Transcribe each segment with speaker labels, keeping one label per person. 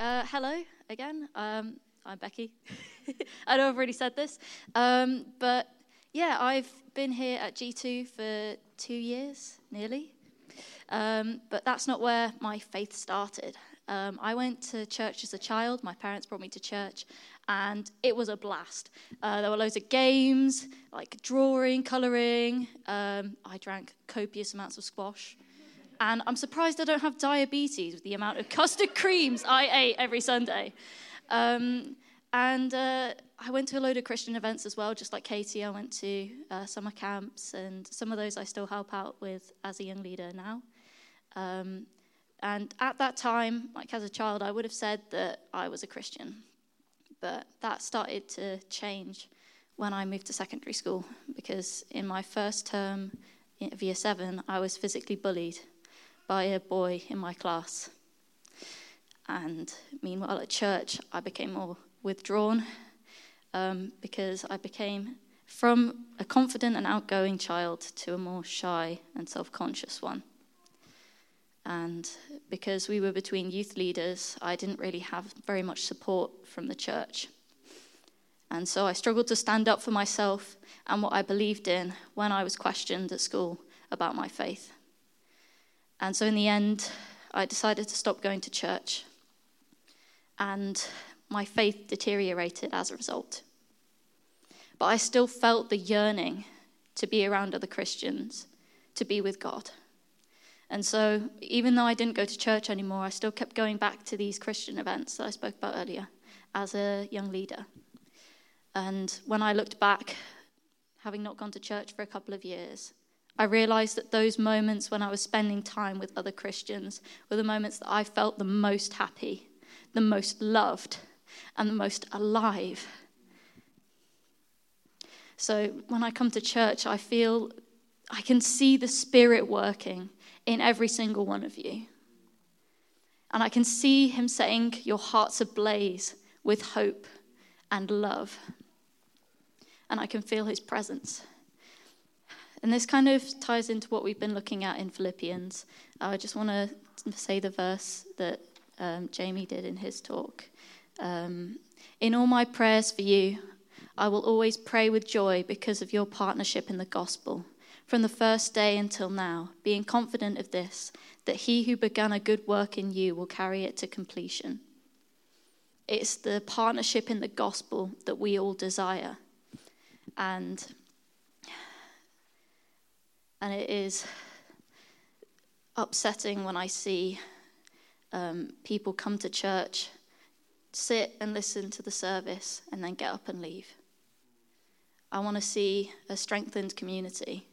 Speaker 1: Uh, hello again. Um, I'm Becky. I know I've already said this, um, but yeah, I've been here at G2 for two years, nearly. Um, but that's not where my faith started. Um, I went to church as a child. My parents brought me to church, and it was a blast. Uh, there were loads of games, like drawing, colouring. Um, I drank copious amounts of squash. And I'm surprised I don't have diabetes with the amount of custard creams I ate every Sunday. Um, and uh, I went to a load of Christian events as well, just like Katie. I went to uh, summer camps, and some of those I still help out with as a young leader now. Um, and at that time, like as a child, I would have said that I was a Christian. But that started to change when I moved to secondary school, because in my first term of year seven, I was physically bullied by a boy in my class. And meanwhile, at church, I became more withdrawn um, because I became from a confident and outgoing child to a more shy and self conscious one. And because we were between youth leaders, I didn't really have very much support from the church. And so I struggled to stand up for myself and what I believed in when I was questioned at school about my faith. And so in the end, I decided to stop going to church. And my faith deteriorated as a result. But I still felt the yearning to be around other Christians, to be with God. And so, even though I didn't go to church anymore, I still kept going back to these Christian events that I spoke about earlier as a young leader. And when I looked back, having not gone to church for a couple of years, I realized that those moments when I was spending time with other Christians were the moments that I felt the most happy, the most loved, and the most alive. So when I come to church, I feel I can see the Spirit working in every single one of you. And I can see Him saying, Your heart's ablaze with hope and love. And I can feel His presence. And this kind of ties into what we've been looking at in Philippians. I just want to say the verse that um, Jamie did in his talk. Um, in all my prayers for you, I will always pray with joy because of your partnership in the gospel, from the first day until now, being confident of this, that he who began a good work in you will carry it to completion. It's the partnership in the gospel that we all desire. And, and it is upsetting when I see um, people come to church sit and listen to the service, and then get up and leave. I want to see a strengthened community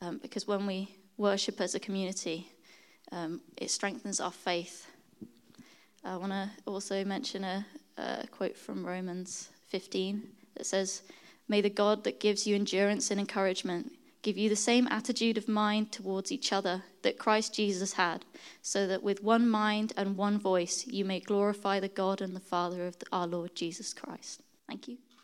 Speaker 1: um, because when we worship as a community, um, it strengthens our faith. I want to also mention a, a quote from Romans 15 that says, May the God that gives you endurance and encouragement Give you the same attitude of mind towards each other that Christ Jesus had, so that with one mind and one voice you may glorify the God and the Father of our Lord Jesus Christ. Thank you.